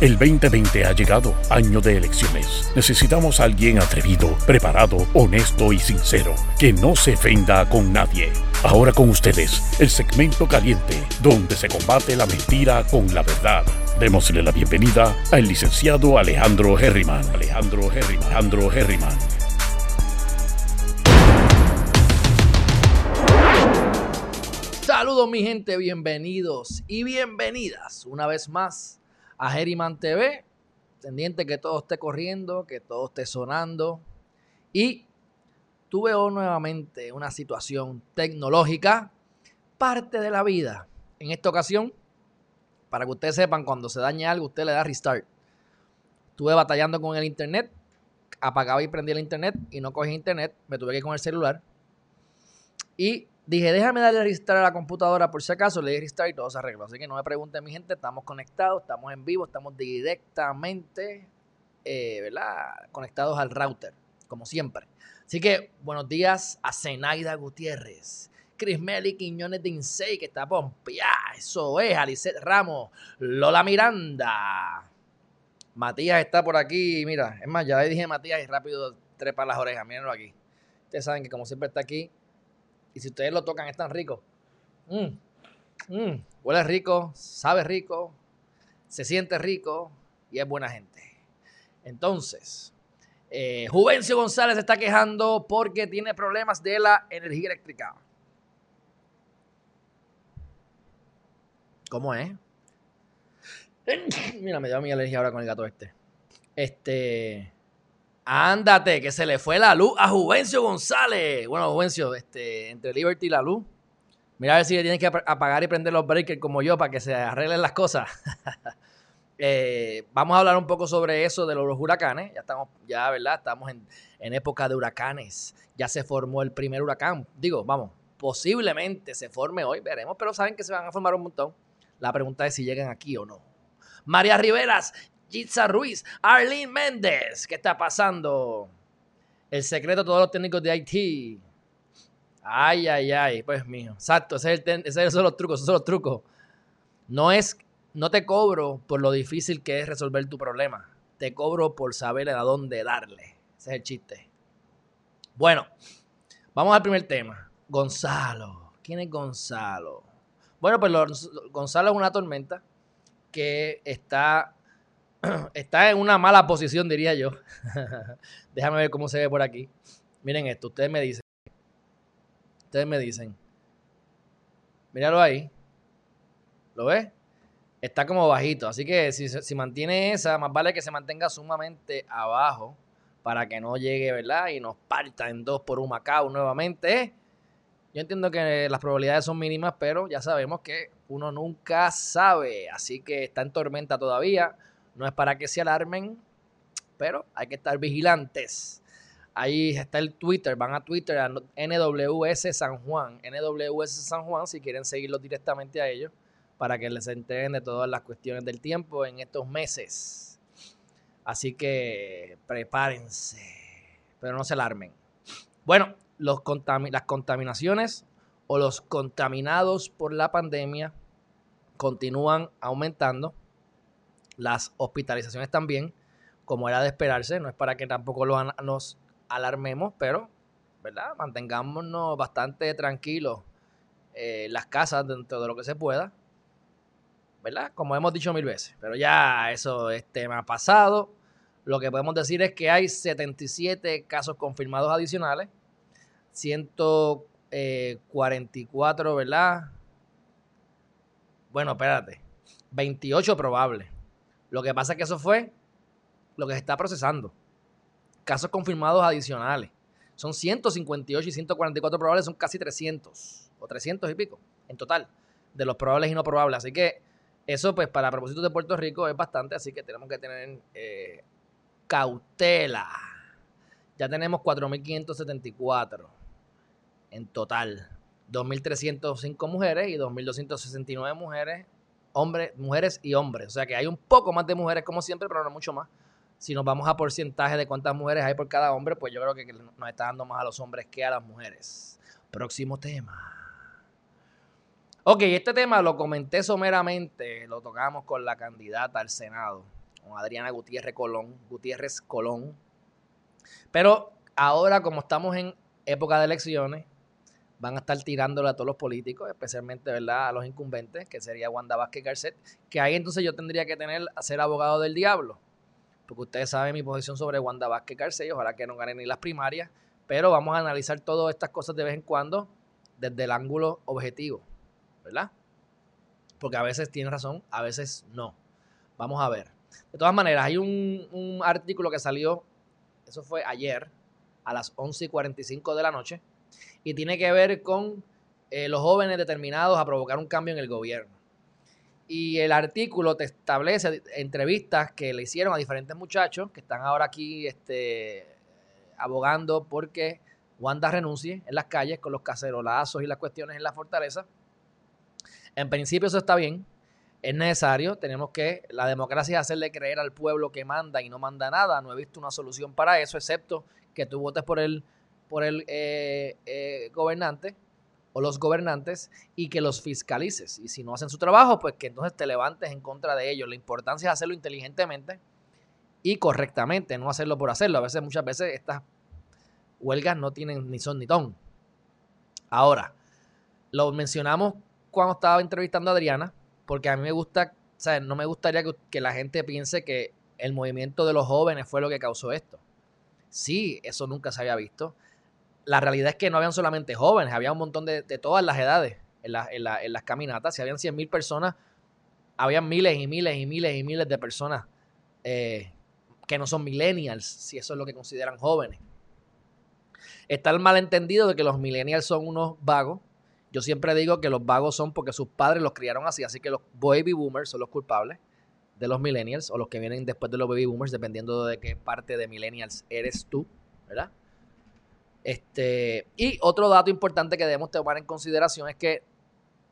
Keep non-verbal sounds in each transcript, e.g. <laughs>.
El 2020 ha llegado, año de elecciones. Necesitamos a alguien atrevido, preparado, honesto y sincero, que no se ofenda con nadie. Ahora con ustedes, el segmento caliente, donde se combate la mentira con la verdad. Démosle la bienvenida al licenciado Alejandro Herriman. Alejandro Herriman. Alejandro Herriman. Saludos mi gente, bienvenidos y bienvenidas una vez más a Herriman TV. Pendiente que todo esté corriendo, que todo esté sonando. Y tuve nuevamente una situación tecnológica, parte de la vida. En esta ocasión, para que ustedes sepan, cuando se dañe algo, usted le da restart. Estuve batallando con el internet, apagaba y prendía el internet y no cogí internet, me tuve que ir con el celular. Y dije, déjame darle restart a la computadora por si acaso, le di restart y todo se arregló. Así que no me pregunten, mi gente, estamos conectados, estamos en vivo, estamos directamente, eh, ¿verdad? Conectados al router, como siempre. Así que buenos días a Zenaida Gutiérrez, Chris Meli Quiñones de Insei, que está pompeada. Eso es, Alicet Ramos, Lola Miranda. Matías está por aquí, mira, es más, ya le dije Matías y rápido trepa las orejas, mírenlo aquí. Ustedes saben que como siempre está aquí, y si ustedes lo tocan, es tan rico. Mm, mm, huele rico, sabe rico, se siente rico y es buena gente. Entonces, eh, Juvencio González se está quejando porque tiene problemas de la energía eléctrica. ¿Cómo es? Mira, me dio mi alergia ahora con el gato este. Este. Ándate, que se le fue la luz a Juvencio González. Bueno, Juvencio, este, entre Liberty y la luz. Mira a ver si le tienes que apagar y prender los breakers como yo para que se arreglen las cosas. <laughs> eh, vamos a hablar un poco sobre eso de los huracanes. Ya estamos, ya, ¿verdad? Estamos en, en época de huracanes. Ya se formó el primer huracán. Digo, vamos, posiblemente se forme hoy, veremos, pero saben que se van a formar un montón. La pregunta es si llegan aquí o no. María Riveras, Jitza Ruiz, Arlene Méndez. ¿Qué está pasando? El secreto de todos los técnicos de Haití. Ay, ay, ay. Pues mío. Exacto, ese es el esos son los trucos, esos son los trucos. No es, no te cobro por lo difícil que es resolver tu problema. Te cobro por saber a dónde darle. Ese es el chiste. Bueno, vamos al primer tema. Gonzalo. ¿Quién es Gonzalo? Bueno, pues lo, Gonzalo es una tormenta que está, <clears throat> está en una mala posición, diría yo. <laughs> Déjame ver cómo se ve por aquí. Miren esto, ustedes me dicen. Ustedes me dicen. Míralo ahí. ¿Lo ves? Está como bajito. Así que si, si mantiene esa, más vale que se mantenga sumamente abajo para que no llegue, ¿verdad? Y nos parta en dos por un Macao nuevamente. Yo entiendo que las probabilidades son mínimas, pero ya sabemos que uno nunca sabe. Así que está en tormenta todavía. No es para que se alarmen, pero hay que estar vigilantes. Ahí está el Twitter. Van a Twitter a NWS San Juan. NWS San Juan, si quieren seguirlos directamente a ellos, para que les enteren de todas las cuestiones del tiempo en estos meses. Así que prepárense, pero no se alarmen. Bueno, los las contaminaciones o los contaminados por la pandemia continúan aumentando. Las hospitalizaciones también, como era de esperarse. No es para que tampoco lo, nos alarmemos, pero, ¿verdad? Mantengámonos bastante tranquilos eh, las casas dentro de lo que se pueda. ¿Verdad? Como hemos dicho mil veces. Pero ya eso es tema pasado. Lo que podemos decir es que hay 77 casos confirmados adicionales 144, ¿verdad? Bueno, espérate. 28 probables. Lo que pasa es que eso fue lo que se está procesando. Casos confirmados adicionales. Son 158 y 144 probables, son casi 300 o 300 y pico en total de los probables y no probables. Así que eso, pues, para propósitos de Puerto Rico es bastante, así que tenemos que tener eh, cautela. Ya tenemos 4.574 en total. 2.305 mujeres y 2.269 mujeres, hombres, mujeres y hombres. O sea que hay un poco más de mujeres como siempre, pero no mucho más. Si nos vamos a porcentaje de cuántas mujeres hay por cada hombre, pues yo creo que nos está dando más a los hombres que a las mujeres. Próximo tema. Ok, este tema lo comenté someramente, lo tocamos con la candidata al Senado, con Adriana Gutiérrez Colón, Gutiérrez Colón. Pero ahora, como estamos en época de elecciones, van a estar tirándole a todos los políticos, especialmente ¿verdad? a los incumbentes, que sería Wanda Vázquez Garcet, que ahí entonces yo tendría que tener a ser abogado del diablo, porque ustedes saben mi posición sobre Wanda Vázquez Garcet, y ojalá que no gane ni las primarias, pero vamos a analizar todas estas cosas de vez en cuando desde el ángulo objetivo, ¿verdad? Porque a veces tiene razón, a veces no. Vamos a ver. De todas maneras, hay un, un artículo que salió, eso fue ayer, a las 11 y 45 de la noche, y tiene que ver con eh, los jóvenes determinados a provocar un cambio en el gobierno. Y el artículo te establece entrevistas que le hicieron a diferentes muchachos que están ahora aquí este, abogando porque Wanda renuncie en las calles con los cacerolazos y las cuestiones en la fortaleza. En principio eso está bien, es necesario, tenemos que, la democracia es hacerle creer al pueblo que manda y no manda nada, no he visto una solución para eso, excepto que tú votes por el por el eh, eh, gobernante o los gobernantes y que los fiscalices. Y si no hacen su trabajo, pues que entonces te levantes en contra de ellos. La importancia es hacerlo inteligentemente y correctamente, no hacerlo por hacerlo. A veces, muchas veces, estas huelgas no tienen ni son ni ton. Ahora, lo mencionamos cuando estaba entrevistando a Adriana, porque a mí me gusta, o sea, no me gustaría que, que la gente piense que el movimiento de los jóvenes fue lo que causó esto. Sí, eso nunca se había visto la realidad es que no habían solamente jóvenes, había un montón de, todas las edades en, las caminatas. Si habían 100 mil personas, habían miles y miles y miles y miles de personas eh, que no son millennials, si eso es lo que consideran jóvenes. Está el malentendido de que los millennials son unos vagos. Yo siempre digo que los vagos son porque sus padres los criaron así, así que los baby boomers son los culpables de los millennials o los que vienen después de los baby boomers, dependiendo de qué parte de millennials eres tú, ¿verdad? Este, y otro dato importante que debemos tomar en consideración es que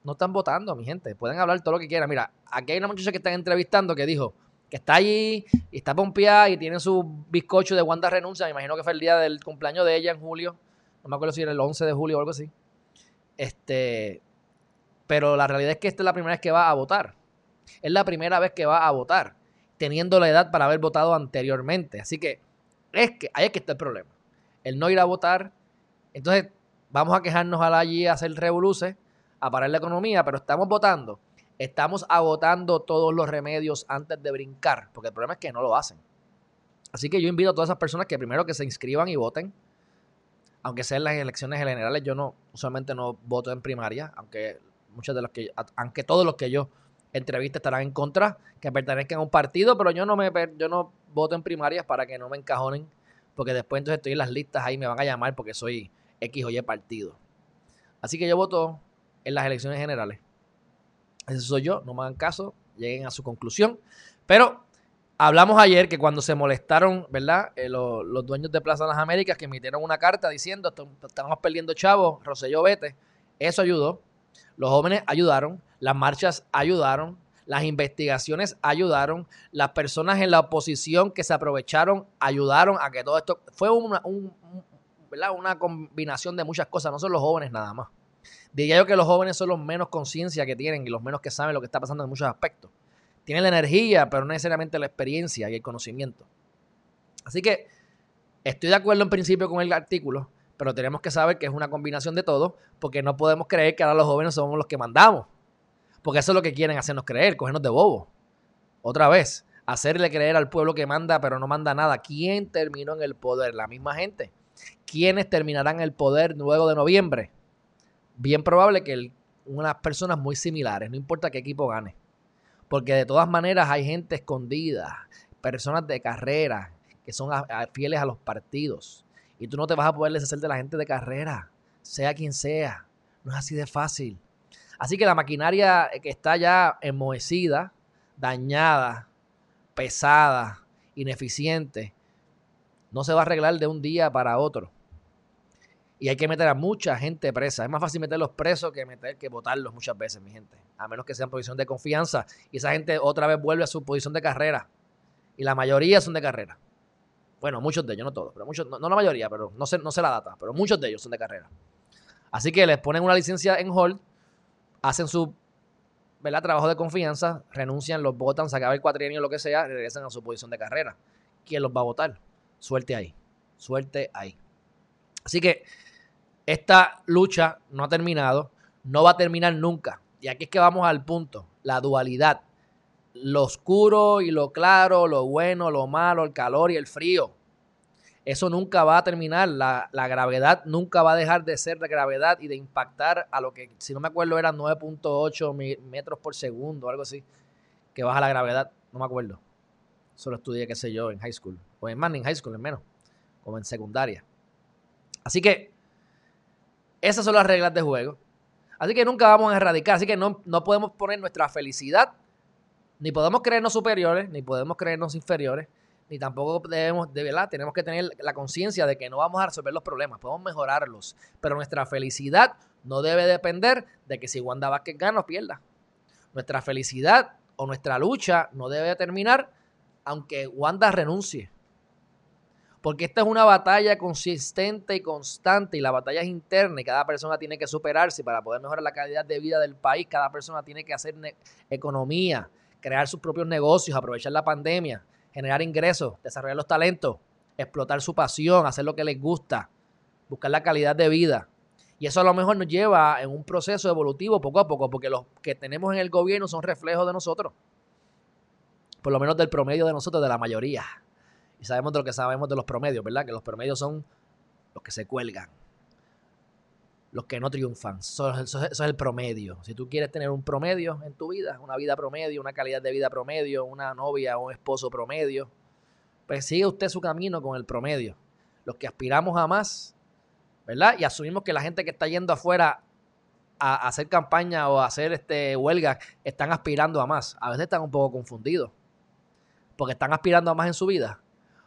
no están votando, mi gente. Pueden hablar todo lo que quieran. Mira, aquí hay una muchacha que están entrevistando que dijo que está allí y está pompeada y tiene su bizcocho de Wanda renuncia. Me imagino que fue el día del cumpleaños de ella en julio. No me acuerdo si era el 11 de julio o algo así. Este, pero la realidad es que esta es la primera vez que va a votar. Es la primera vez que va a votar, teniendo la edad para haber votado anteriormente. Así que es que ahí es que está el problema el no ir a votar. Entonces, vamos a quejarnos allí a hacer revoluces, a parar la economía, pero estamos votando. Estamos agotando todos los remedios antes de brincar, porque el problema es que no lo hacen. Así que yo invito a todas esas personas que primero que se inscriban y voten, aunque sean las elecciones generales, yo no, usualmente no voto en primaria, aunque muchos de los que, aunque todos los que yo entreviste estarán en contra, que pertenezcan a un partido, pero yo no me, yo no voto en primarias para que no me encajonen porque después entonces estoy en las listas ahí, me van a llamar porque soy X o Y partido. Así que yo voto en las elecciones generales. Ese soy yo, no me hagan caso, lleguen a su conclusión. Pero hablamos ayer que cuando se molestaron, ¿verdad? Eh, los, dueños de Plaza de las Américas que emitieron una carta diciendo, estamos perdiendo chavos, Roselló vete. Eso ayudó. Los jóvenes ayudaron, las marchas ayudaron, las investigaciones ayudaron, las personas en la oposición que se aprovecharon ayudaron a que todo esto fue una, una combinación de muchas cosas, no son los jóvenes nada más. Diría yo que los jóvenes son los menos conciencia que tienen y los menos que saben lo que está pasando en muchos aspectos. Tienen la energía, pero no necesariamente la experiencia y el conocimiento. Así que estoy de acuerdo en principio con el artículo, pero tenemos que saber que es una combinación de todo, porque no podemos creer que ahora los jóvenes somos los que mandamos. Porque eso es lo que quieren hacernos creer, cogernos de bobo. Otra vez, hacerle creer al pueblo que manda, pero no manda nada. ¿Quién terminó en el poder? La misma gente. ¿Quiénes terminarán el poder luego de noviembre? Bien probable que unas personas muy similares, no importa qué equipo gane. Porque de todas maneras hay gente escondida, personas de carrera que son fieles a los partidos. Y tú no te vas a poder deshacer de la gente de carrera, sea quien sea. No es así de fácil. Así que la maquinaria que está ya enmohecida, dañada, pesada, ineficiente, no se va a arreglar de un día para otro. Y hay que meter a mucha gente presa. Es más fácil meterlos presos que meter que votarlos muchas veces, mi gente. A menos que sean posición de confianza. Y esa gente otra vez vuelve a su posición de carrera. Y la mayoría son de carrera. Bueno, muchos de ellos, no todos, pero muchos, no, la mayoría, pero no sé, no sé la data, pero muchos de ellos son de carrera. Así que les ponen una licencia en hold hacen su ¿verdad? trabajo de confianza, renuncian, los votan, se acaba el cuatrienio, lo que sea, regresan a su posición de carrera. ¿Quién los va a votar? Suerte ahí. Suerte ahí. Así que esta lucha no ha terminado, no va a terminar nunca. Y aquí es que vamos al punto, la dualidad. Lo oscuro y lo claro, lo bueno, lo malo, el calor y el frío. Eso nunca va a terminar. La, gravedad nunca va a dejar de ser de gravedad y de impactar a lo que, si no me acuerdo, eran 9.8 metros por segundo, algo así, que baja la gravedad. No me acuerdo. Solo estudié, qué sé yo, en high school. O en más, en high school, en menos. Como en secundaria. Así que, esas son las reglas de juego. Así que nunca vamos a erradicar. Así que no, no podemos poner nuestra felicidad, ni podemos creernos superiores, ni podemos creernos inferiores ni tampoco debemos, de verdad, tenemos que tener la conciencia de que no vamos a resolver los problemas, podemos mejorarlos, pero nuestra felicidad no debe depender de que si Wanda Vázquez gana o pierda. Nuestra felicidad o nuestra lucha no debe terminar aunque Wanda renuncie. Porque esta es una batalla consistente y constante y la batalla es interna y cada persona tiene que superarse para poder mejorar la calidad de vida del país. Cada persona tiene que hacer economía, crear sus propios negocios, aprovechar la pandemia, generar ingresos, desarrollar los talentos, explotar su pasión, hacer lo que les gusta, buscar la calidad de vida. Y eso a lo mejor nos lleva en un proceso evolutivo poco a poco, porque los que tenemos en el gobierno son reflejos de nosotros. Por lo menos del promedio de nosotros, de la mayoría. Y sabemos de lo que sabemos de los promedios, ¿verdad? Que los promedios son los que se cuelgan, los que no triunfan. Eso, es el promedio. Si tú quieres tener un promedio en tu vida, una vida promedio, una calidad de vida promedio, una novia o un esposo promedio, pues sigue usted su camino con el promedio. Los que aspiramos a más, ¿verdad? Y asumimos que la gente que está yendo afuera a, hacer campaña o a hacer este huelga están aspirando a más. A veces están un poco confundidos. Porque están aspirando a más en su vida.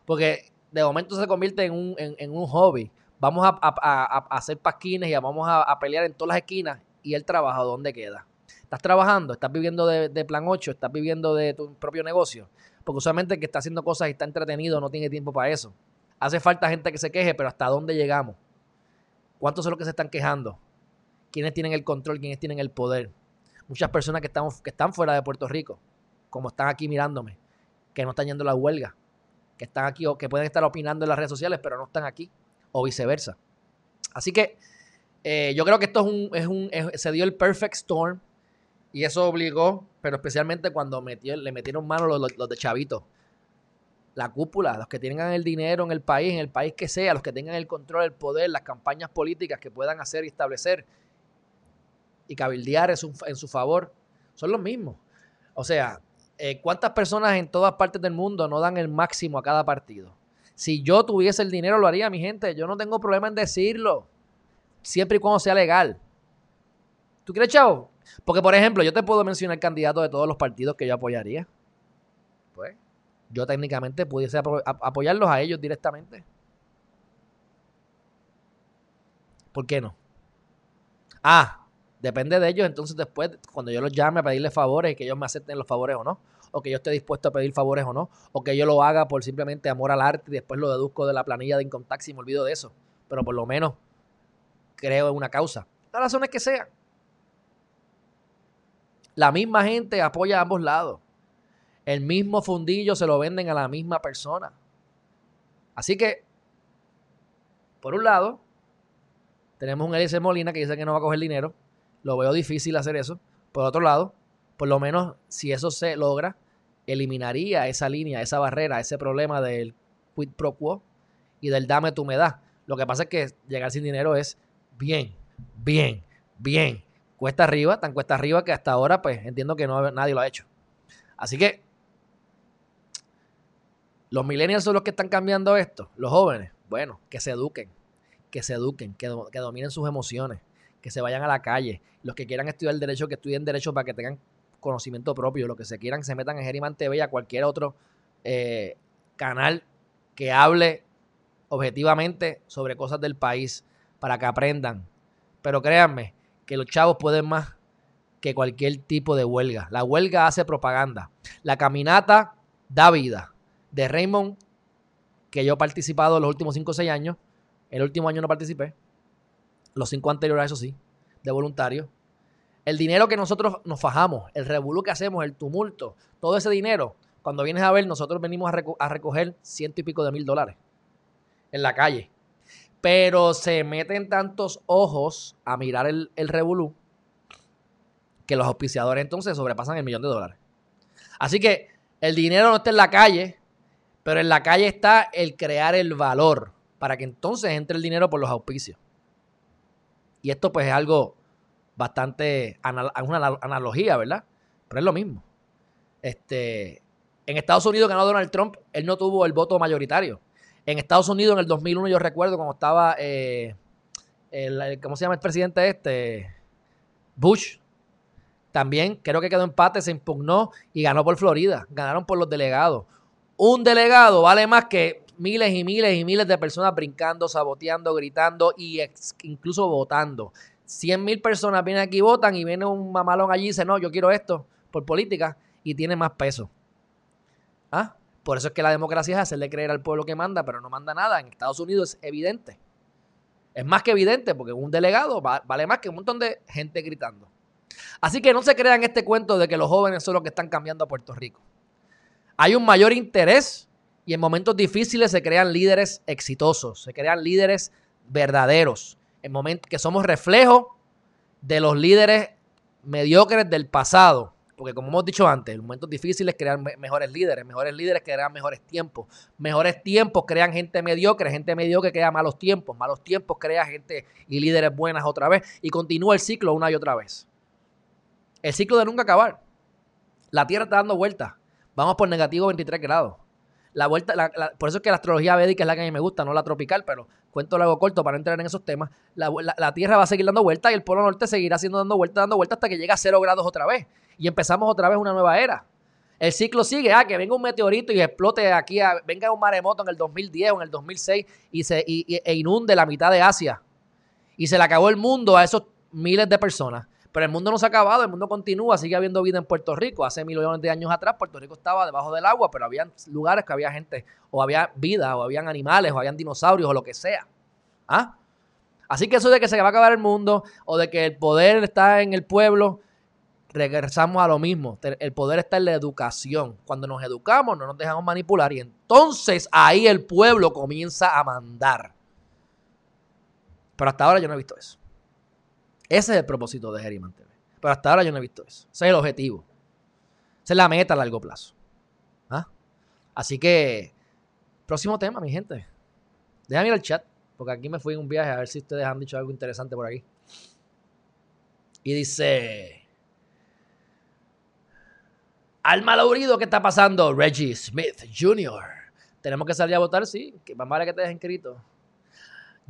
Porque de momento se convierte en un, en un hobby vamos a, hacer pasquines y vamos a, pelear en todas las esquinas y el trabajo, ¿dónde queda? ¿Estás trabajando? ¿Estás viviendo de, plan 8? ¿Estás viviendo de tu propio negocio? Porque usualmente el que está haciendo cosas y está entretenido no tiene tiempo para eso. Hace falta gente que se queje, pero ¿hasta dónde llegamos? ¿Cuántos son los que se están quejando? ¿Quiénes tienen el control? ¿Quiénes tienen el poder? Muchas personas que están, que están fuera de Puerto Rico, como están aquí mirándome, que no están yendo a la huelga, que están aquí o que pueden estar opinando en las redes sociales, pero no están aquí o viceversa. Así que eh, yo creo que esto es un, se dio el perfect storm y eso obligó, pero especialmente cuando metió, le metieron mano los, los, de Chavito. La cúpula, los que tengan el dinero en el país, en el país que sea, los que tengan el control, el poder, las campañas políticas que puedan hacer y establecer y cabildear en su, en su favor, son los mismos. O sea, eh, ¿cuántas personas en todas partes del mundo no dan el máximo a cada partido? Si yo tuviese el dinero, lo haría, mi gente. Yo no tengo problema en decirlo. Siempre y cuando sea legal. ¿Tú crees, chavo? Porque, por ejemplo, yo te puedo mencionar candidatos de todos los partidos que yo apoyaría. Pues, yo técnicamente pudiese apoyarlos a ellos directamente. ¿Por qué no? Ah, depende de ellos. Entonces, después, cuando yo los llame a pedirles favores y que ellos me acepten los favores o no o que yo esté dispuesto a pedir favores o no, o que yo lo haga por simplemente amor al arte y después lo deduzco de la planilla de Income Tax y me olvido de eso. Pero por lo menos creo en una causa. Las razones que sean. La misma gente apoya a ambos lados. El mismo fundillo se lo venden a la misma persona. Así que, por un lado, tenemos un Elise Molina que dice que no va a coger dinero. Lo veo difícil hacer eso. Por otro lado, por lo menos si eso se logra, eliminaría esa línea, esa barrera, ese problema del quid pro quo y del dame tu me da. Lo que pasa es que llegar sin dinero es bien, bien, bien. Cuesta arriba, tan cuesta arriba que hasta ahora pues entiendo que no, nadie lo ha hecho. Así que los millennials son los que están cambiando esto, los jóvenes. Bueno, que se eduquen, que se eduquen, que, que dominen sus emociones, que se vayan a la calle. Los que quieran estudiar derecho, que estudien derecho para que tengan conocimiento propio, lo que se quieran, se metan en Geriman TV y a cualquier otro eh, canal que hable objetivamente sobre cosas del país para que aprendan. Pero créanme que los chavos pueden más que cualquier tipo de huelga. La huelga hace propaganda. La caminata da vida. De Raymond, que yo he participado los últimos 5 o 6 años, el último año no participé, los cinco anteriores, eso sí, de voluntario. El dinero que nosotros nos fajamos, el revolú que hacemos, el tumulto, todo ese dinero, cuando vienes a ver, nosotros venimos a, recoger ciento y pico de mil dólares en la calle. Pero se meten tantos ojos a mirar el, el revolú que los auspiciadores entonces sobrepasan el millón de dólares. Así que el dinero no está en la calle, pero en la calle está el crear el valor para que entonces entre el dinero por los auspicios. Y esto pues es algo bastante, una analogía, ¿verdad? Pero es lo mismo. Este, en Estados Unidos ganó Donald Trump, él no tuvo el voto mayoritario. En Estados Unidos en el 2001 yo recuerdo cuando estaba, eh, el, ¿cómo se llama el presidente este? Bush. También creo que quedó empate, se impugnó y ganó por Florida. Ganaron por los delegados. Un delegado vale más que miles y miles y miles de personas brincando, saboteando, gritando y incluso votando. 100 mil personas vienen aquí votan y viene un mamalón allí y dice, no, yo quiero esto por política y tiene más peso. ¿Ah? Por eso es que la democracia es hacerle creer al pueblo que manda, pero no manda nada. En Estados Unidos es evidente. Es más que evidente porque un delegado vale más que un montón de gente gritando. Así que no se crean este cuento de que los jóvenes son los que están cambiando a Puerto Rico. Hay un mayor interés y en momentos difíciles se crean líderes exitosos, se crean líderes verdaderos, en momentos que somos reflejo de los líderes mediocres del pasado. Porque como hemos dicho antes, en momentos difíciles crean mejores líderes, mejores líderes crean mejores tiempos, mejores tiempos crean gente mediocre, gente mediocre crea malos tiempos, malos tiempos crea gente y líderes buenas otra vez y continúa el ciclo una y otra vez. El ciclo de nunca acabar. La Tierra está dando vueltas. Vamos por negativo 23 grados. La vuelta, por eso es que la astrología védica es la que a mí me gusta, no la tropical, pero cuento largo corto para entrar en esos temas. La, Tierra va a seguir dando vueltas y el Polo Norte seguirá siendo dando vueltas, dando vueltas hasta que llegue a cero grados otra vez. Y empezamos otra vez una nueva era. El ciclo sigue, ah, que venga un meteorito y explote aquí, venga un maremoto en el 2010 o en el 2006 y se e inunde la mitad de Asia. Y se le acabó el mundo a esos miles de personas. Pero el mundo no se ha acabado, el mundo continúa, sigue habiendo vida en Puerto Rico. Hace millones de años atrás Puerto Rico estaba debajo del agua, pero había lugares que había gente, o había vida, o habían animales, o habían dinosaurios, o lo que sea. ¿Ah? Así que eso de que se va a acabar el mundo, o de que el poder está en el pueblo, regresamos a lo mismo. El poder está en la educación. Cuando nos educamos, no nos dejamos manipular, y entonces ahí el pueblo comienza a mandar. Pero hasta ahora yo no he visto eso. Ese es el propósito de Geriman TV. Pero hasta ahora yo no he visto eso. Ese es el objetivo. Esa es la meta a largo plazo. ¿Ah? Así que, próximo tema, mi gente. Déjame ir al chat, porque aquí me fui en un viaje a ver si ustedes han dicho algo interesante por aquí. Y dice... Al malaurido, ¿qué está pasando? Reggie Smith Jr. Tenemos que salir a votar, sí. Que más vale que te dejen escrito.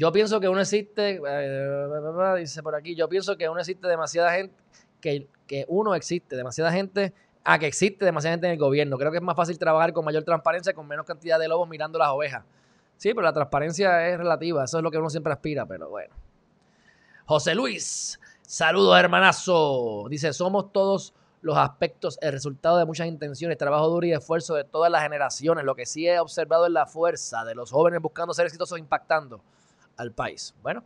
Yo pienso que uno existe, eh, dice por aquí, yo pienso que uno existe demasiada gente, que, que uno existe demasiada gente, a que existe demasiada gente en el gobierno. Creo que es más fácil trabajar con mayor transparencia, con menos cantidad de lobos mirando las ovejas. Sí, pero la transparencia es relativa, eso es lo que uno siempre aspira, pero bueno. José Luis, saludos hermanazo. Dice, somos todos los aspectos, el resultado de muchas intenciones, trabajo duro y esfuerzo de todas las generaciones. Lo que sí he observado es la fuerza de los jóvenes buscando ser exitosos impactando al país. Bueno,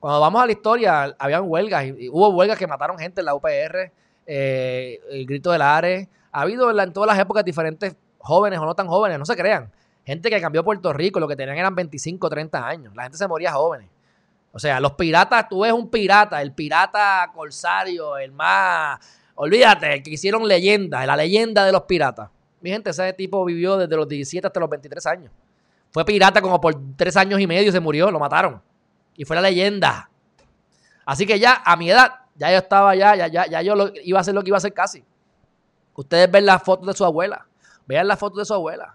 cuando vamos a la historia, habían huelgas, y, hubo huelgas que mataron gente en la UPR, eh, el grito del ARE. Ha habido en, todas las épocas diferentes jóvenes o no tan jóvenes, no se crean. Gente que cambió Puerto Rico, lo que tenían eran 25, 30 años. La gente se moría jóvenes. O sea, los piratas, tú ves un pirata, el pirata corsario, el más. Olvídate, el que hicieron leyenda, la leyenda de los piratas. Mi gente, ese tipo vivió desde los 17 hasta los 23 años. Fue pirata como por tres años y medio, se murió, lo mataron. Y fue la leyenda. Así que ya, a mi edad, ya yo estaba ya, ya, ya, ya yo iba a hacer lo que iba a hacer casi. Ustedes ven las fotos de su abuela. Vean las fotos de su abuela.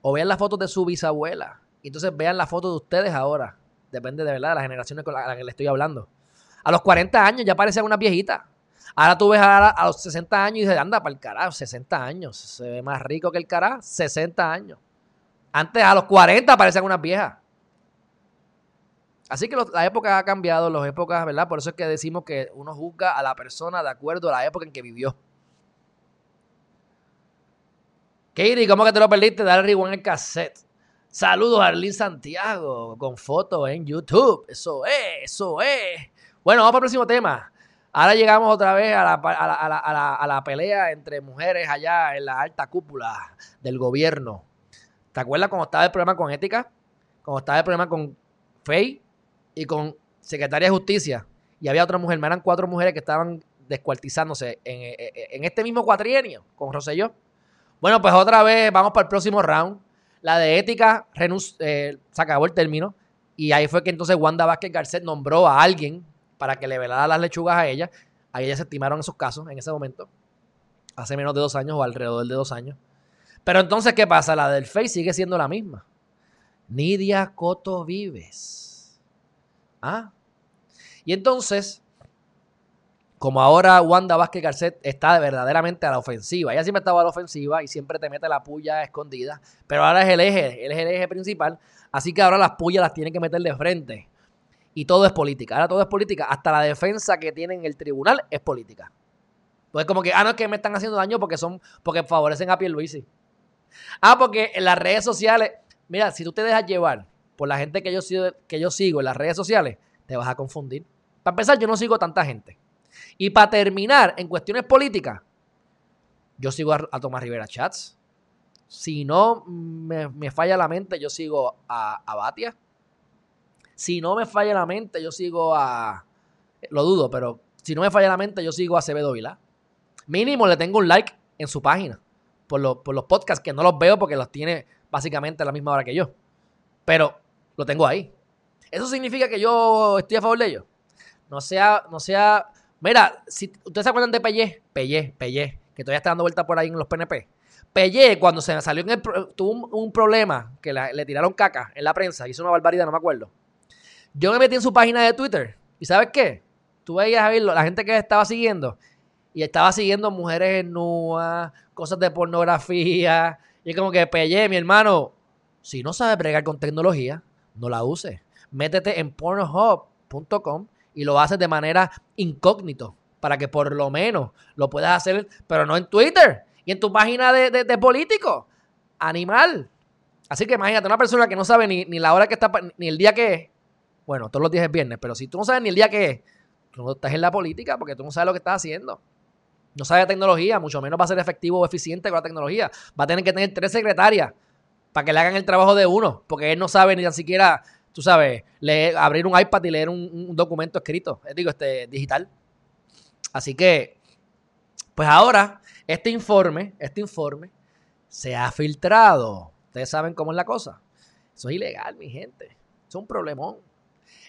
O vean las fotos de su bisabuela. Entonces vean las fotos de ustedes ahora. Depende de verdad de las generaciones con las que le estoy hablando. A los 40 años ya parecen una viejita. Ahora tú ves a, a los 60 años y dices, anda, para el carajo, 60 años. Se ve más rico que el carajo, 60 años. Antes a los 40 parecían unas viejas. Así que la época ha cambiado, las épocas, ¿verdad? Por eso es que decimos que uno juzga a la persona de acuerdo a la época en que vivió. Katie, ¿cómo que te lo perdiste? Dale rewind el cassette. Saludos a Arlene Santiago con fotos en YouTube. Eso es, eso es. Bueno, vamos para el próximo tema. Ahora llegamos otra vez a la, a, la, a la, pelea entre mujeres allá en la alta cúpula del gobierno. ¿Te acuerdas cuando estaba el problema con ética? Cuando estaba el problema con FEI y con Secretaria de Justicia. Y había otra mujer, eran cuatro mujeres que estaban descuartizándose en, en este mismo cuatrienio con Roselló. Bueno, pues otra vez vamos para el próximo round. La de ética eh, se acabó el término. Y ahí fue que entonces Wanda Vázquez Garcet nombró a alguien para que le velara las lechugas a ella. Ahí ella se estimaron esos casos en ese momento. Hace menos de dos años o alrededor de dos años. Pero entonces, ¿qué pasa? La del Face sigue siendo la misma. Nidia Coto Vives. Ah. Y entonces, como ahora Wanda Vázquez Garcet está verdaderamente a la ofensiva. Ella siempre estaba a la ofensiva y siempre te mete la puya escondida, pero ahora es el eje, él es el eje principal, así que ahora las pullas las tienen que meter de frente. Y todo es política, ahora todo es política, hasta la defensa que tiene en el tribunal es política. Pues como que, ah, no es que me están haciendo daño porque son, porque favorecen a Pierluisi. Ah, porque en las redes sociales, mira, si tú te dejas llevar por la gente que yo, que yo sigo en las redes sociales, te vas a confundir. Para empezar, yo no sigo tanta gente. Y para terminar, en cuestiones políticas, yo sigo a, Tomás Rivera Chats. Si no me, falla la mente, yo sigo a, Batia. Si no me falla la mente, yo sigo a. Lo dudo, pero si no me falla la mente, yo sigo a Acevedo Vilá. Mínimo le tengo un like en su página. Por, por los podcasts que no los veo porque los tiene básicamente a la misma hora que yo. Pero lo tengo ahí. ¿Eso significa que yo estoy a favor de ellos? No sea, no sea Mira, si ustedes se acuerdan de Pellé, Pellé, Pellé, que todavía está dando vuelta por ahí en los PNP. Pellé, cuando se salió en el, tuvo un, problema que le tiraron caca en la prensa, hizo una barbaridad, no me acuerdo. Yo me metí en su página de Twitter y ¿sabes qué? Tú veías a verlo, la gente que estaba siguiendo y estaba siguiendo mujeres nuas, cosas de pornografía. Y es como que Pellé, mi hermano, si no sabes bregar con tecnología, no la uses. Métete en pornohub.com y lo haces de manera incógnito para que por lo menos lo puedas hacer, pero no en Twitter y en tu página de, político. Animal. Así que imagínate, una persona que no sabe ni, la hora que está, ni el día que es. Bueno, todos los días es viernes, pero si tú no sabes ni el día que es, tú no estás en la política porque tú no sabes lo que estás haciendo. No sabes de tecnología, mucho menos va a ser efectivo o eficiente con la tecnología. Va a tener que tener tres secretarias para que le hagan el trabajo de uno, porque él no sabe ni siquiera tú sabes, leer, abrir un iPad y leer un, documento escrito, digo, este, digital. Así que, pues ahora, este informe, este informe se ha filtrado. Ustedes saben cómo es la cosa. Eso es ilegal, mi gente. Eso es un problemón.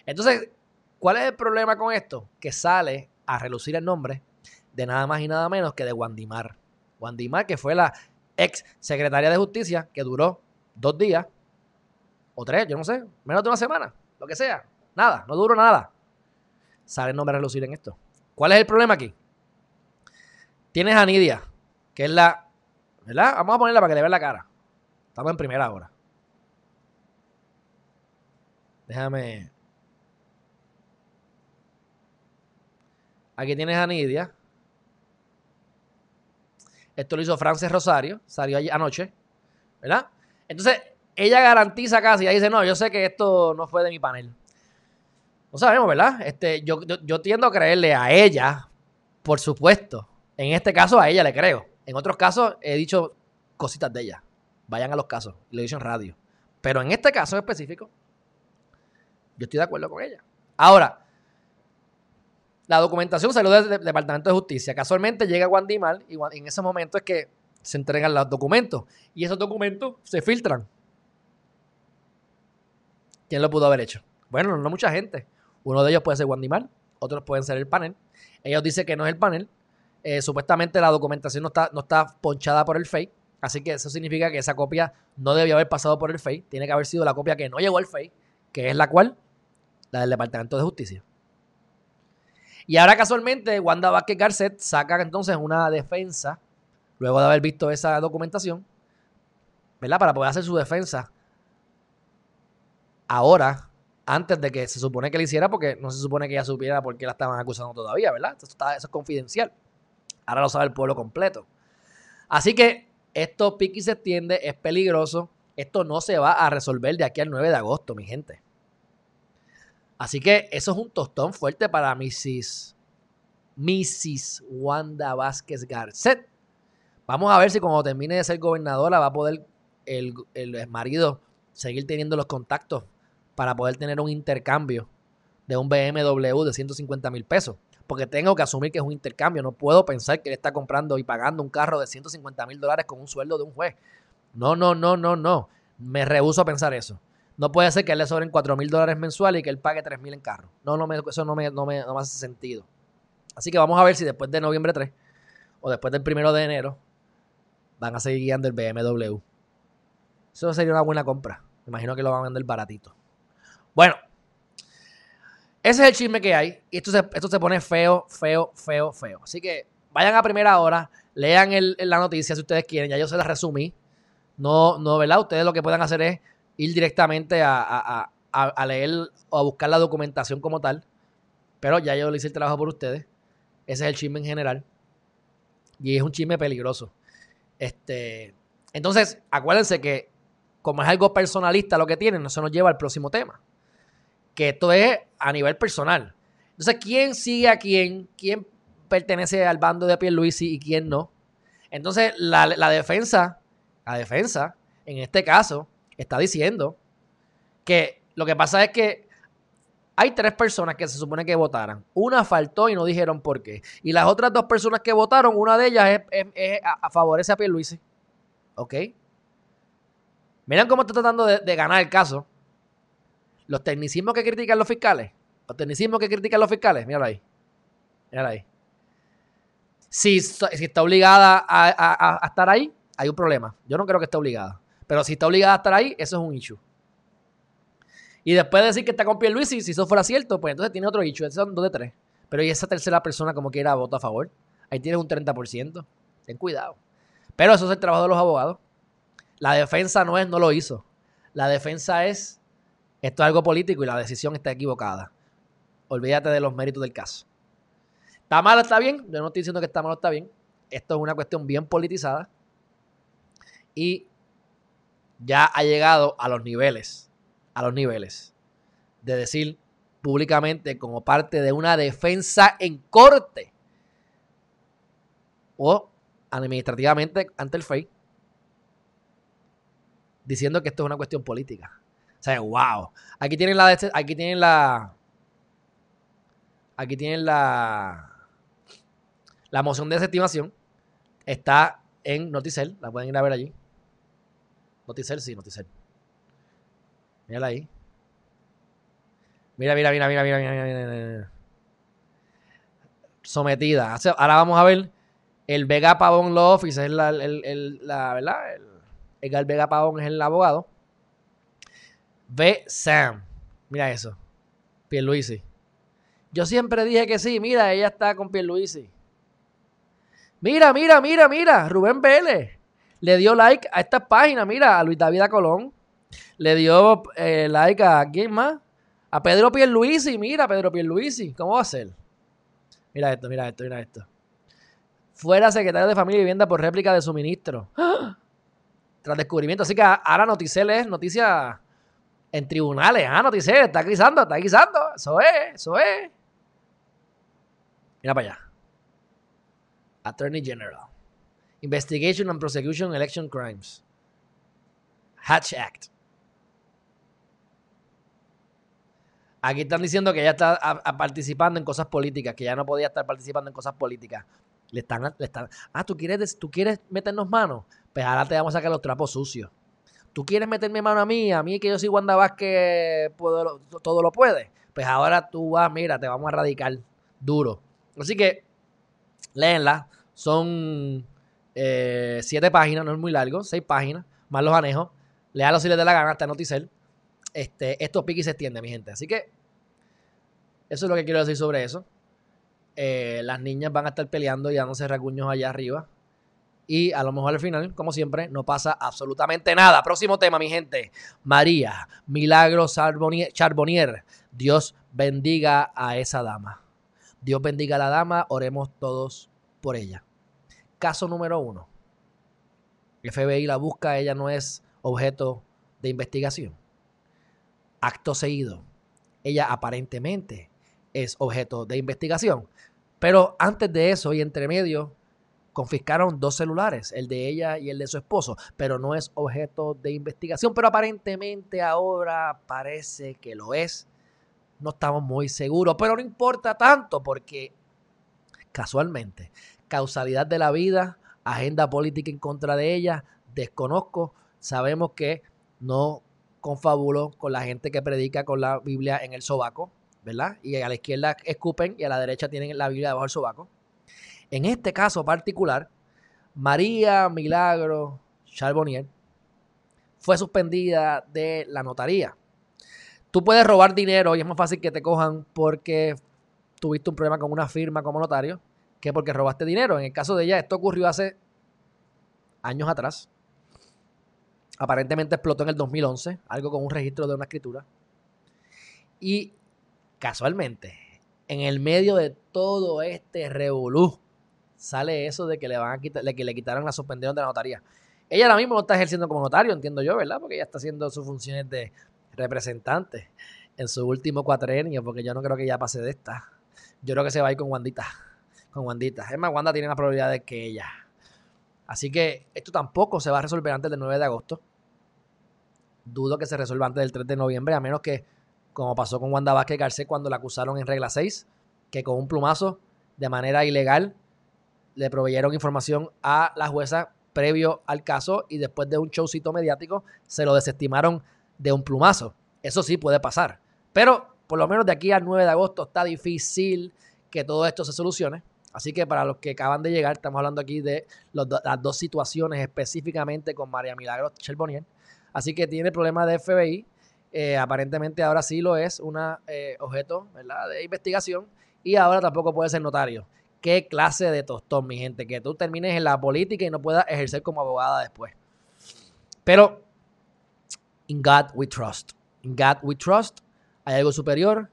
Entonces, ¿cuál es el problema con esto? Que sale a relucir el nombre de nada más y nada menos que de Wandimar. Wandimar, que fue la ex secretaria de justicia, que duró dos días o tres, yo no sé, menos de una semana, lo que sea. Nada, no duro nada. Sale el nombre relucir en esto. ¿Cuál es el problema aquí? Tienes a Nidia, que es la. ¿Verdad? Vamos a ponerla para que le vean la cara. Estamos en primera hora. Déjame. Aquí tienes a Nidia. Esto lo hizo Frances Rosario. Salió anoche. ¿Verdad? Entonces, ella garantiza casi, ella dice, no, yo sé que esto no fue de mi panel. No sabemos, ¿verdad? Este, yo, yo, tiendo a creerle a ella, por supuesto. En este caso a ella le creo. En otros casos he dicho cositas de ella. Vayan a los casos. Lo he radio. Pero en este caso específico, yo estoy de acuerdo con ella. Ahora, la documentación salió del Departamento de Justicia. Casualmente llega Guandimar y en ese momento es que se entregan los documentos. Y esos documentos se filtran. ¿Quién lo pudo haber hecho? Bueno, no mucha gente. Uno de ellos puede ser Wandimar, otros pueden ser el panel. Ellos dicen que no es el panel. Eh, supuestamente la documentación no está, no está ponchada por el FEI. Así que eso significa que esa copia no debió haber pasado por el FEI. Tiene que haber sido la copia que no llegó al FEI, que es la cual, la del Departamento de Justicia. Y ahora casualmente Wanda Vázquez Garcet saca entonces una defensa, luego de haber visto esa documentación, ¿verdad? Para poder hacer su defensa ahora, antes de que se supone que le hiciera, porque no se supone que ella supiera por qué la estaban acusando todavía, ¿verdad? Eso, es confidencial. Ahora lo sabe el pueblo completo. Así que esto pique y se extiende, es peligroso. Esto no se va a resolver de aquí al 9 de agosto, mi gente. Así que eso es un tostón fuerte para Mrs. Mrs. Wanda Vázquez Garcet. Vamos a ver si cuando termine de ser gobernadora va a poder el, el marido seguir teniendo los contactos para poder tener un intercambio de un BMW de 150 mil pesos. Porque tengo que asumir que es un intercambio. No puedo pensar que él está comprando y pagando un carro de 150 mil dólares con un sueldo de un juez. No, no, no, no, no. Me rehuso a pensar eso. No puede ser que él le sobren 4 mil dólares mensuales y que él pague 3 mil en carro. No, no eso no me, no, me, no me hace sentido. Así que vamos a ver si después de noviembre 3 o después del primero de enero van a seguir guiando el BMW. Eso sería una buena compra. Me imagino que lo van a vender baratito. Bueno, ese es el chisme que hay. Y esto se, esto se pone feo, feo, feo, feo. Así que vayan a primera hora, lean la noticia si ustedes quieren. Ya yo se la resumí. No, no, ¿verdad? Ustedes lo que puedan hacer es ir directamente a, a leer o a buscar la documentación como tal. Pero ya yo le hice el trabajo por ustedes. Ese es el chisme en general. Y es un chisme peligroso. Este, entonces, acuérdense que como es algo personalista lo que tienen, eso nos lleva al próximo tema. Que esto es a nivel personal. Entonces, ¿quién sigue a quién? ¿Quién pertenece al bando de Pierluisi y quién no? Entonces, la defensa, la defensa, en este caso, está diciendo que lo que pasa es que hay tres personas que se supone que votaran. Una faltó y no dijeron por qué. Y las otras dos personas que votaron, una de ellas es, a, favorece a Pierluisi. ¿Ok? Miren cómo está tratando de, ganar el caso. Los tecnicismos que critican los fiscales. Los tecnicismos que critican los fiscales. Míralo ahí. Míralo ahí. Si, está obligada a, a estar ahí, hay un problema. Yo no creo que esté obligada. Pero si está obligada a estar ahí, eso es un issue. Y después de decir que está con Pierluisi, si eso fuera cierto, pues entonces tiene otro dicho. Esos son dos de tres. Pero y esa tercera persona como quiera vota a favor. Ahí tienes un 30%. Ten cuidado. Pero eso es el trabajo de los abogados. La defensa no es no lo hizo. La defensa es esto es algo político y la decisión está equivocada. Olvídate de los méritos del caso. ¿Está mal está bien? Yo no estoy diciendo que está mal está bien. Esto es una cuestión bien politizada. Y ya ha llegado a los niveles a los niveles de decir públicamente como parte de una defensa en corte o administrativamente ante el FEI diciendo que esto es una cuestión política. O sea, wow. Aquí tienen la aquí tienen la aquí tienen la la moción de desestimación está en Noticel, la pueden ir a ver allí. Noticel, sí, Noticel. Mírala ahí. Mira, mira, mira, mira, mira, mira, Sometida. Ahora vamos a ver el Vega Pavón Law Office, es la, la ¿verdad? El, el Vega Pavón es el abogado. Ve Sam. Mira eso. Pierluisi. Yo siempre dije que sí. Mira, ella está con Pierluisi. Mira, mira, mira, mira. Rubén Vélez le dio like a esta página. Mira, a Luis David Colón le dio eh, like a quién más? A Pedro Pierluisi. Mira, Pedro Pierluisi. ¿Cómo va a ser? Mira esto, mira esto, mira esto. Fuera secretario de Familia y Vivienda por réplica de suministro. <gasps> Tras descubrimiento. Así que ahora Noticel es noticia en tribunales. Ah, Noticel está guisando, está guisando. Eso es, eso es. Mira para allá. Attorney General. Investigation and Prosecution Election Crimes. Hatch Act. Aquí están diciendo que ella está participando en cosas políticas, que ya no podía estar participando en cosas políticas. Le están, le están, ah, ¿tú quieres, ¿tú quieres meternos manos? Pues ahora te vamos a sacar los trapos sucios. ¿Tú quieres meterme mano a mí? A mí que yo soy Wanda Vázquez, puedo, todo lo puede. Pues ahora tú vas, mira, te vamos a radicar duro. Así que, léenla. Son eh, siete páginas, no es muy largo, seis páginas, más los anejos. Léalo si les da la gana, hasta Noticel. Este, esto pique y se extiende, mi gente. Así que eso es lo que quiero decir sobre eso. Eh, las niñas van a estar peleando y dándose racuños allá arriba. Y a lo mejor al final, como siempre, no pasa absolutamente nada. Próximo tema, mi gente. María, Milagro Charbonnier. Dios bendiga a esa dama. Dios bendiga a la dama. Oremos todos por ella. Caso número uno. FBI la busca, ella no es objeto de investigación. Acto seguido, ella aparentemente es objeto de investigación. Pero antes de eso y entre medio, confiscaron dos celulares, el de ella y el de su esposo, pero no es objeto de investigación, pero aparentemente ahora parece que lo es. No estamos muy seguros, pero no importa tanto porque casualmente, causalidad de la vida, agenda política en contra de ella, desconozco, sabemos que no confabuló con la gente que predica con la Biblia en el sobaco, ¿verdad? Y a la izquierda escupen y a la derecha tienen la Biblia debajo del sobaco. En este caso particular, María Milagro Charbonnier fue suspendida de la notaría. Tú puedes robar dinero y es más fácil que te cojan porque tuviste un problema con una firma como notario que porque robaste dinero. En el caso de ella, esto ocurrió hace años atrás. Aparentemente explotó en el 2011, algo con un registro de una escritura. Y casualmente, en el medio de todo este revolú, sale eso de que le van a quitar, que le quitaron la suspensión de la notaría. Ella ahora mismo no está ejerciendo como notario, entiendo yo, ¿verdad? Porque ella está haciendo sus funciones de representante en su último cuatrenio, porque yo no creo que ella pase de esta. Yo creo que se va a ir con Wandita. Con Wandita. Es más, Wanda tiene más probabilidades que ella. Así que esto tampoco se va a resolver antes del 9 de agosto. Dudo que se resuelva antes del 3 de noviembre, a menos que, como pasó con Wanda Vázquez Garcés cuando la acusaron en regla 6, que con un plumazo, de manera ilegal, le proveyeron información a la jueza previo al caso y después de un showcito mediático se lo desestimaron de un plumazo. Eso sí puede pasar. Pero por lo menos de aquí al 9 de agosto está difícil que todo esto se solucione. Así que para los que acaban de llegar, estamos hablando aquí de las dos situaciones específicamente con María Milagros Cherbonier. Así que tiene problemas de FBI. Eh, aparentemente ahora sí lo es un eh, objeto de investigación y ahora tampoco puede ser notario. Qué clase de tostón, mi gente, que tú termines en la política y no puedas ejercer como abogada después. Pero, in God we trust. In God we trust. Hay algo superior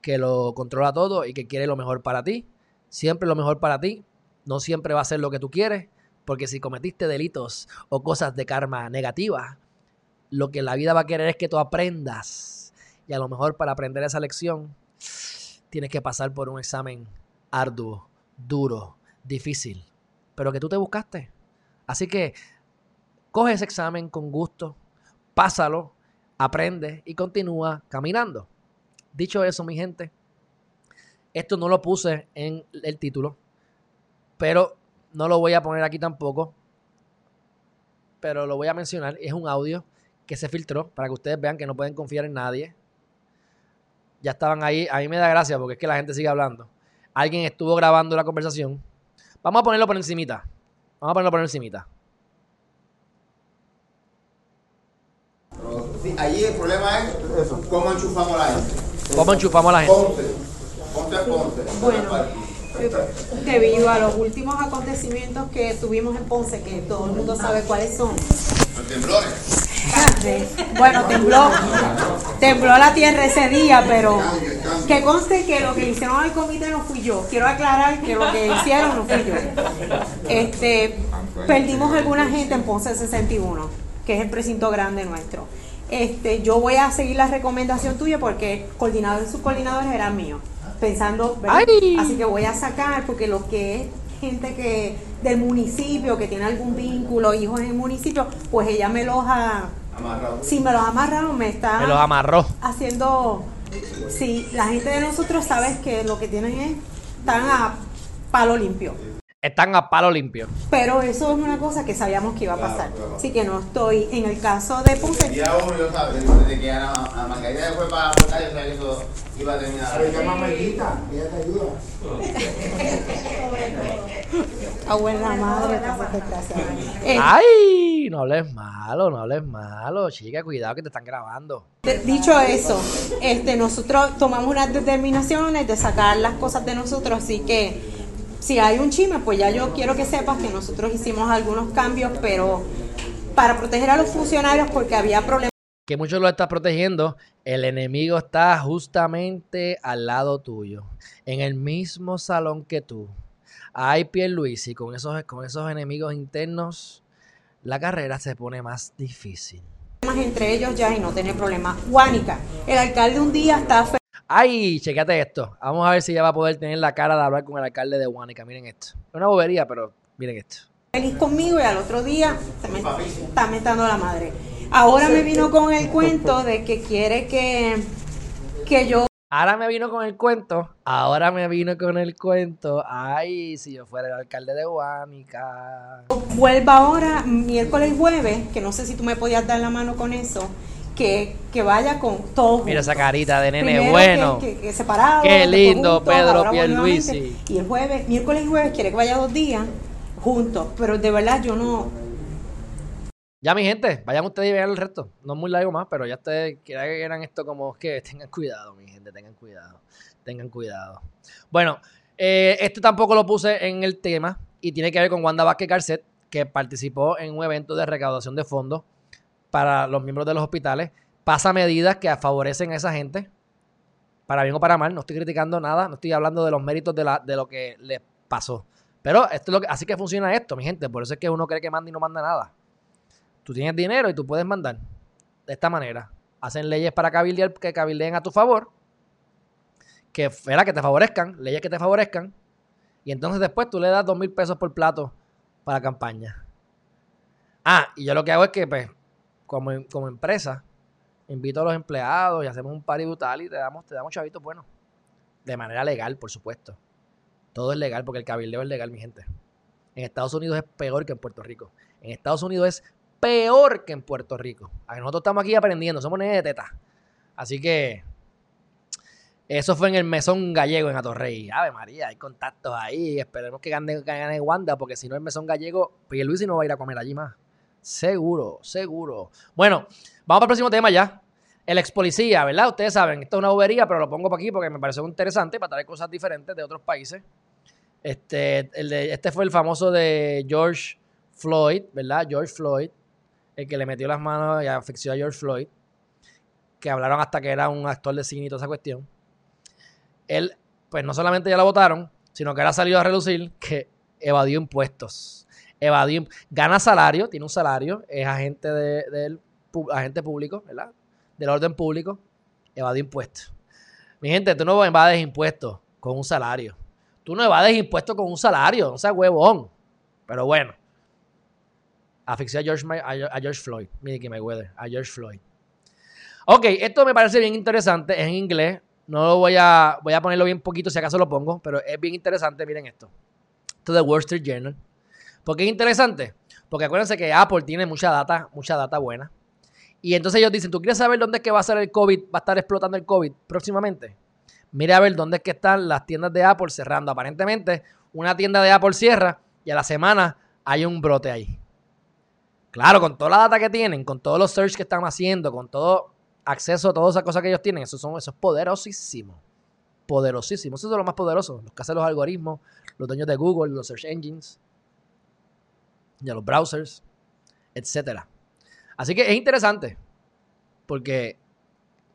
que lo controla todo y que quiere lo mejor para ti. Siempre lo mejor para ti. No siempre va a ser lo que tú quieres. Porque si cometiste delitos o cosas de karma negativa, lo que la vida va a querer es que tú aprendas. Y a lo mejor para aprender esa lección, tienes que pasar por un examen arduo duro, difícil, pero que tú te buscaste. Así que coge ese examen con gusto, pásalo, aprende y continúa caminando. Dicho eso, mi gente, esto no lo puse en el título, pero no lo voy a poner aquí tampoco, pero lo voy a mencionar. Es un audio que se filtró para que ustedes vean que no pueden confiar en nadie. Ya estaban ahí, a mí me da gracia porque es que la gente sigue hablando alguien estuvo grabando la conversación. Vamos a ponerlo por encimita. Vamos a ponerlo por encimita. Sí, allí el problema es cómo enchufamos a la gente. ¿Cómo enchufamos a la gente? Ponte, ponte, ponte. Bueno, debido a los últimos acontecimientos que tuvimos en Ponce, que todo el mundo sabe cuáles son. Los temblores. Bueno, tembló, tembló la tierra ese día, pero que conste que lo que hicieron al comité no fui yo. Quiero aclarar que lo que hicieron no fui yo. Este, perdimos alguna gente en Ponce 61, que es el precinto grande nuestro. Este, yo voy a seguir la recomendación tuya porque coordinadores y subcoordinadores eran míos, pensando, así que voy a sacar porque lo que es gente que del municipio que tiene algún vínculo, hijos en el municipio, pues ella me los ha amarrado. Sí, me los ha amarrado, me está me los amarró. haciendo sí, la gente de nosotros sabe que lo que tienen es están a palo limpio están a palo limpio. Pero eso es una cosa que sabíamos que iba a pasar. Así que no estoy en el caso de Ponce. Ya uno yo sabía, desde que a, a Margarita fue para votar, yo sabía que eso iba a terminar. Pero llama Margarita, ella te ayuda. <laughs> Abuela madre, <laughs> eh, Ay, no hables malo, no hables malo, chica, cuidado que te están grabando. Dicho eso, este, nosotros tomamos unas determinaciones de sacar las cosas de nosotros, así que si hay un chisme, pues ya yo quiero que sepas que nosotros hicimos algunos cambios, pero para proteger a los funcionarios porque había problemas. Que muchos lo estás protegiendo, el enemigo está justamente al lado tuyo, en el mismo salón que tú. Ay, Luis y con esos, con esos enemigos internos, la carrera se pone más difícil. Entre ellos ya y no tener problemas. Juanica, el alcalde un día está Ay, chequete esto. Vamos a ver si ya va a poder tener la cara de hablar con el alcalde de Huánica. Miren esto. Es una bobería, pero miren esto. Feliz conmigo y al otro día se me está metando la madre. Ahora me vino con el cuento de que quiere que, que yo Ahora me vino con el cuento. Ahora me vino con el cuento. Ay, si yo fuera el alcalde de Huánica. vuelva ahora miércoles y jueves, que no sé si tú me podías dar la mano con eso, que, que vaya con todo. Mira esa carita de nene Primero bueno. Que, que- que separado, Qué lindo, juntos, Pedro Pierluisi. Y el jueves, miércoles y jueves, quiere que vaya dos días juntos. Pero de verdad yo no, Ya, mi gente, vayan ustedes y vean el resto. No es muy largo más, pero ya ustedes quieran esto como que <laughs> tengan cuidado, mi gente, tengan cuidado. Tengan cuidado. Bueno, eh, este tampoco lo puse en el tema y tiene que ver con Wanda Vázquez Garcet, que participó en un evento de recaudación de fondos para los miembros de los hospitales. Pasa medidas que favorecen a esa gente, para bien o para mal. No estoy criticando nada, no estoy hablando de los méritos de, la, de lo que les pasó. Pero esto es lo que, así que funciona esto, mi gente. Por eso es que uno cree que manda y no manda nada. Tú tienes dinero y tú puedes mandar de esta manera. Hacen leyes para cabildear que cabildeen a tu favor, que fuera que te favorezcan, leyes que te favorezcan, y entonces después tú le das dos mil pesos por plato para campaña. Ah, y yo lo que hago es que, pues, como, como empresa, invito a los empleados y hacemos un party brutal y te damos, te damos chavitos buenos. De manera legal, por supuesto. Todo es legal porque el cabildeo es legal, mi gente. En Estados Unidos es peor que en Puerto Rico. En Estados Unidos es peor que en Puerto Rico. Nosotros estamos aquí aprendiendo, somos nenes de teta. Así que eso fue en el mesón gallego en Atorrey. Ave María, hay contactos ahí. Esperemos que gane, gane Wanda, porque si no el mesón gallego, Luis no va a ir a comer allí más. Seguro, seguro. Bueno, vamos para el próximo tema ya. El ex policía, ¿verdad? Ustedes saben, esto es una bobería, pero lo pongo para aquí porque me pareció interesante para traer cosas diferentes de otros países. Este, este fue el famoso de George Floyd, ¿verdad? George Floyd, el que le metió las manos y asfixió a George Floyd, que hablaron hasta que era un actor de cine y toda esa cuestión. Él, pues no solamente ya lo votaron, sino que ahora ha salido a relucir que evadió impuestos. Evadió, gana salario, tiene un salario, es agente de- agente público, ¿verdad? Del orden público, evadió impuestos. Mi gente, tú no evades impuestos con un salario. Tú no evades impuestos con un salario, no seas huevón. Pero bueno, asfixió a George, a George Floyd. Mire que me huele, a George Floyd. Ok, esto me parece bien interesante, es en inglés. No lo voy a, voy a ponerlo bien poquito si acaso lo pongo, pero es bien interesante, miren esto. Esto de Wall Street Journal. ¿Por qué es interesante? Porque acuérdense que Apple tiene mucha data, mucha data buena. Y entonces ellos dicen, ¿tú quieres saber dónde es que va a ser el COVID, va a estar explotando el COVID próximamente? Mira a ver dónde es que están las tiendas de Apple cerrando. Aparentemente, una tienda de Apple cierra y a la semana hay un brote ahí. Claro, con toda la data que tienen, con todos los search que están haciendo, con todo acceso a todas esas cosas que ellos tienen, eso, son, eso es poderosísimo. Poderosísimo. Eso es lo más poderoso. Los que hacen los algoritmos, los dueños de Google, los search engines, ya los browsers, etcétera. Así que es interesante. Porque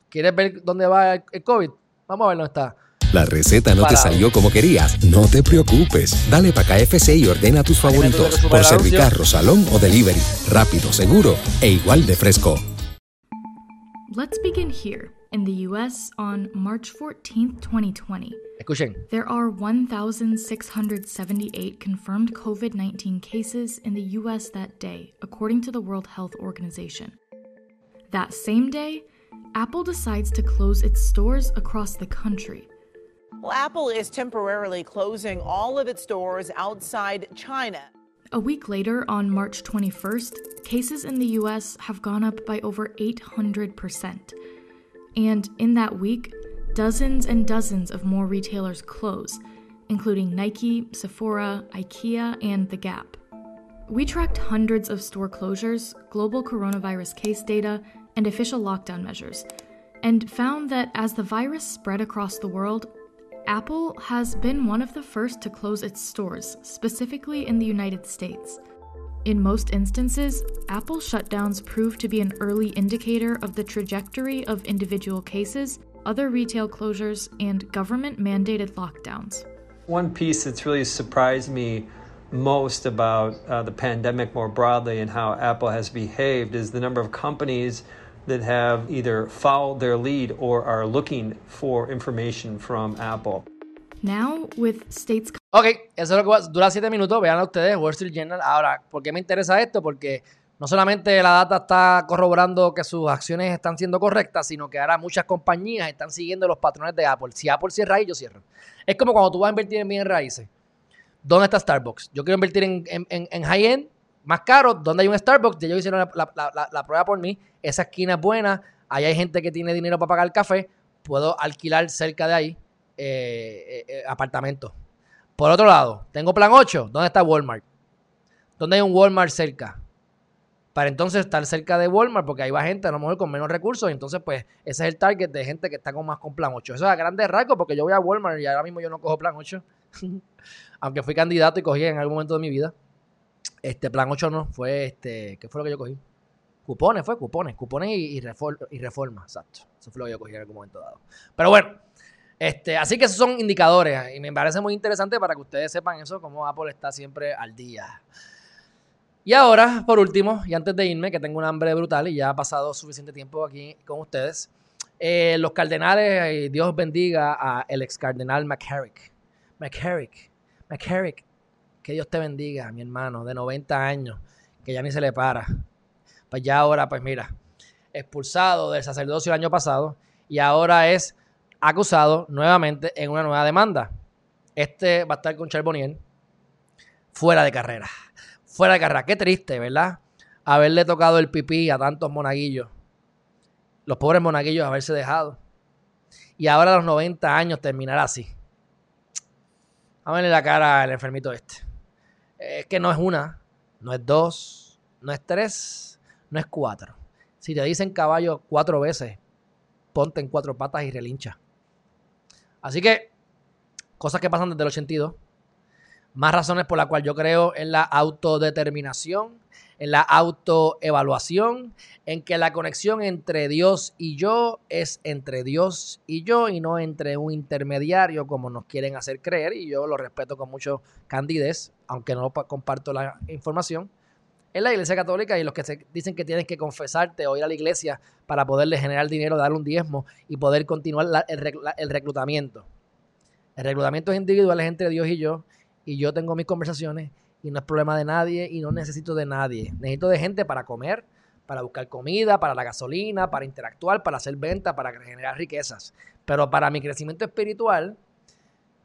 ¿quieres ver dónde va el COVID? Vamos a ver dónde está. La receta no te salió como querías. No te preocupes. Dale para KFC y ordena tus favoritos por. Servicarro, Salón o Delivery. Rápido, seguro e igual de fresco. Let's begin here in the US on March 14, 2020. Escuchen. There are 1,678 confirmed COVID 19 cases in the US that day, according to the World Health Organization. That same day, Apple decides to close its stores across the country. Well, Apple is temporarily closing all of its stores outside China. A week later, on March 21st, cases in the US have gone up by over 800%. And in that week, dozens and dozens of more retailers close, including Nike, Sephora, IKEA, and The Gap. We tracked hundreds of store closures, global coronavirus case data, and official lockdown measures, and found that as the virus spread across the world, Apple has been one of the first to close its stores, specifically in the United States. In most instances, Apple shutdowns prove to be an early indicator of the trajectory of individual cases, other retail closures, and government mandated lockdowns. One piece that's really surprised me most about uh, the pandemic more broadly and how Apple has behaved is the number of companies that have either followed their lead or are looking for information from Apple. Now, with states Ok, eso es lo que va, dura 7 minutos. Vean ustedes, Wall Street Journal. Ahora, ¿por qué me interesa esto? Porque no solamente la data está corroborando que sus acciones están siendo correctas, sino que ahora muchas compañías están siguiendo los patrones de Apple. Si Apple cierra ahí, yo cierro. Es como cuando tú vas a invertir en bienes raíces. ¿Dónde está Starbucks? Yo quiero invertir en, en, en, en high-end, más caro. ¿Dónde hay un Starbucks? Ya ellos hicieron la, la, la, la, prueba por mí. Esa esquina es buena. Ahí hay gente que tiene dinero para pagar el café. Puedo alquilar cerca de ahí eh, eh. Por otro lado, tengo plan 8. ¿Dónde está Walmart? ¿Dónde hay un Walmart cerca? Para entonces estar cerca de Walmart, porque ahí va gente a lo mejor con menos recursos. Y entonces, pues, ese es el target de gente que está con más con plan 8. Eso es a grandes rasgos, porque yo voy a Walmart y ahora mismo yo no cojo plan 8. <laughs> Aunque fui candidato y cogí en algún momento de mi vida. Este plan 8 no, fue este. ¿Qué fue lo que yo cogí? Cupones, fue cupones, cupones y, y, reforma, y reforma, exacto. Eso fue lo que yo cogí en algún momento dado. Pero bueno, este, así que esos son indicadores y me parece muy interesante para que ustedes sepan eso, cómo Apple está siempre al día. Y ahora, por último, y antes de irme, que tengo un hambre brutal y ya ha pasado suficiente tiempo aquí con ustedes, eh, los cardenales, y Dios bendiga a el ex cardenal McCarrick. McCarrick, McCarrick, que Dios te bendiga, mi hermano, de 90 años, que ya ni se le para. Pues ya ahora, pues mira, expulsado del sacerdocio el año pasado y ahora es acusado nuevamente en una nueva demanda. Este va a estar con Charbonnier fuera de carrera. Fuera de carrera. Qué triste, ¿verdad? Haberle tocado el pipí a tantos monaguillos. Los pobres monaguillos haberse dejado. Y ahora a los 90 años terminar así. A verle la cara al enfermito este. Es que no es una, no es dos, no es tres, no es cuatro. Si te dicen caballo cuatro veces, ponte en cuatro patas y relincha. Así que, cosas que pasan desde el 82. Más razones por las cuales yo creo en la autodeterminación, en la autoevaluación, en que la conexión entre Dios y yo es entre Dios y yo y no entre un intermediario como nos quieren hacer creer. Y yo lo respeto con mucho candidez, aunque no comparto la información. En la iglesia católica y los que se dicen que tienes que confesarte o ir a la iglesia para poderle generar dinero, dar un diezmo y poder continuar el reclutamiento. El reclutamiento es individual, es entre Dios y yo. Y yo tengo mis conversaciones y no es problema de nadie y no necesito de nadie. Necesito de gente para comer, para buscar comida, para la gasolina, para interactuar, para hacer venta, para generar riquezas. Pero para mi crecimiento espiritual,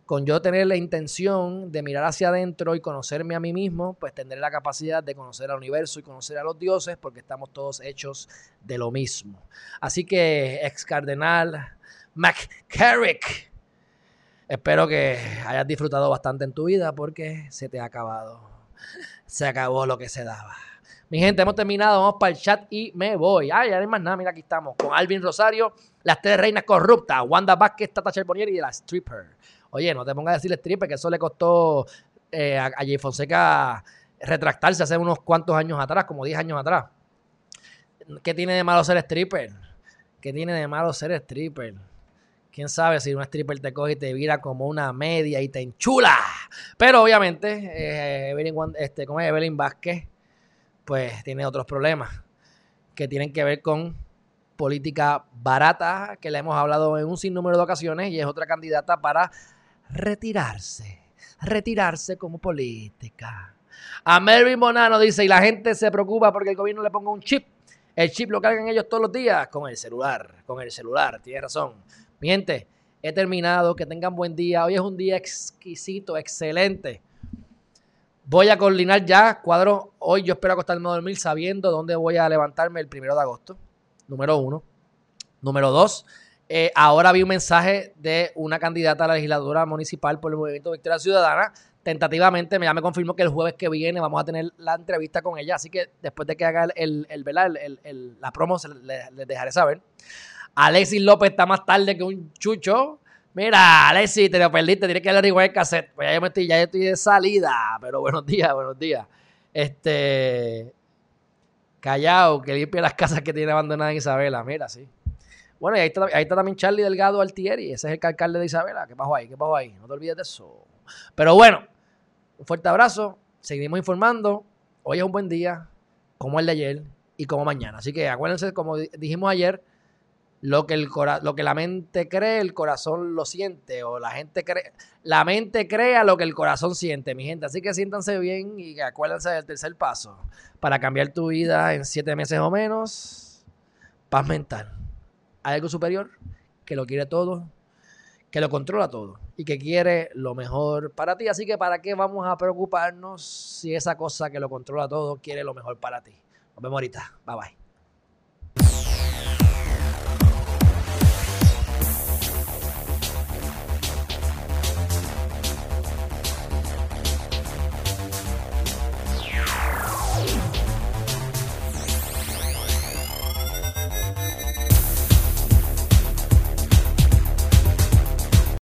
con yo tener la intención de mirar hacia adentro y conocerme a mí mismo, pues tendré la capacidad de conocer al universo y conocer a los dioses, porque estamos todos hechos de lo mismo. Así que, ex cardenal McCarrick, espero que hayas disfrutado bastante en tu vida porque se te ha acabado. Se acabó lo que se daba. Mi gente, hemos terminado. Vamos para el chat y me voy. Ay, ya no hay más nada. Mira, aquí estamos con Alvin Rosario, las tres reinas corruptas, Wanda Vázquez, Tata Charbonnier y la stripper. Oye, no te pongas a decir stripper, que eso le costó eh, a, Jay Fonseca retractarse hace unos cuantos años atrás, como 10 años atrás. ¿Qué tiene de malo ser stripper? ¿Qué tiene de malo ser stripper? Quién sabe si un stripper te coge y te vira como una media y te enchula. Pero obviamente, eh, Evelyn, este, como es Evelyn Vázquez, pues tiene otros problemas que tienen que ver con política barata, que le hemos hablado en un sinnúmero de ocasiones, y es otra candidata para retirarse, retirarse como política. A Mary Monano dice, y la gente se preocupa porque el gobierno le ponga un chip. El chip lo cargan ellos todos los días con el celular, con el celular, tiene razón. Mi gente, he terminado, que tengan buen día. Hoy es un día exquisito, excelente. Voy a coordinar ya, cuadro, hoy yo espero acostarme a dormir sabiendo dónde voy a levantarme el primero de agosto, número uno. Número dos, eh, ahora vi un mensaje de una candidata a la legislatura municipal por el Movimiento Victoria Ciudadana. Tentativamente ya me confirmó que el jueves que viene vamos a tener la entrevista con ella. Así que después de que haga el, el, la promo, les, les dejaré saber. Alexis López está más tarde que un chucho. Mira, Alexis, te lo perdiste, tienes que averiguar el cassette. Pues ya yo, estoy, ya estoy de salida. Pero buenos días, buenos días. Este. Callao, que limpia las casas que tiene abandonadas Isabela. Mira, sí. Bueno, y ahí está, ahí está también Charlie Delgado Altieri. Ese es el alcalde de Isabela. ¿Qué pasó ahí? ¿Qué pasó ahí? No te olvides de eso. Pero bueno, un fuerte abrazo. Seguimos informando. Hoy es un buen día, como el de ayer y como mañana. Así que acuérdense, como dijimos ayer, lo que, el lo que la mente cree, el corazón lo siente. O la gente cree, la mente crea lo que el corazón siente, mi gente. Así que siéntanse bien y acuérdense del tercer paso. Para cambiar tu vida en siete meses o menos, paz mental. Algo superior que lo quiere todo, que lo controla todo y que quiere lo mejor para ti. Así que ¿para qué vamos a preocuparnos si esa cosa que lo controla todo quiere lo mejor para ti? Nos vemos ahorita. Bye bye.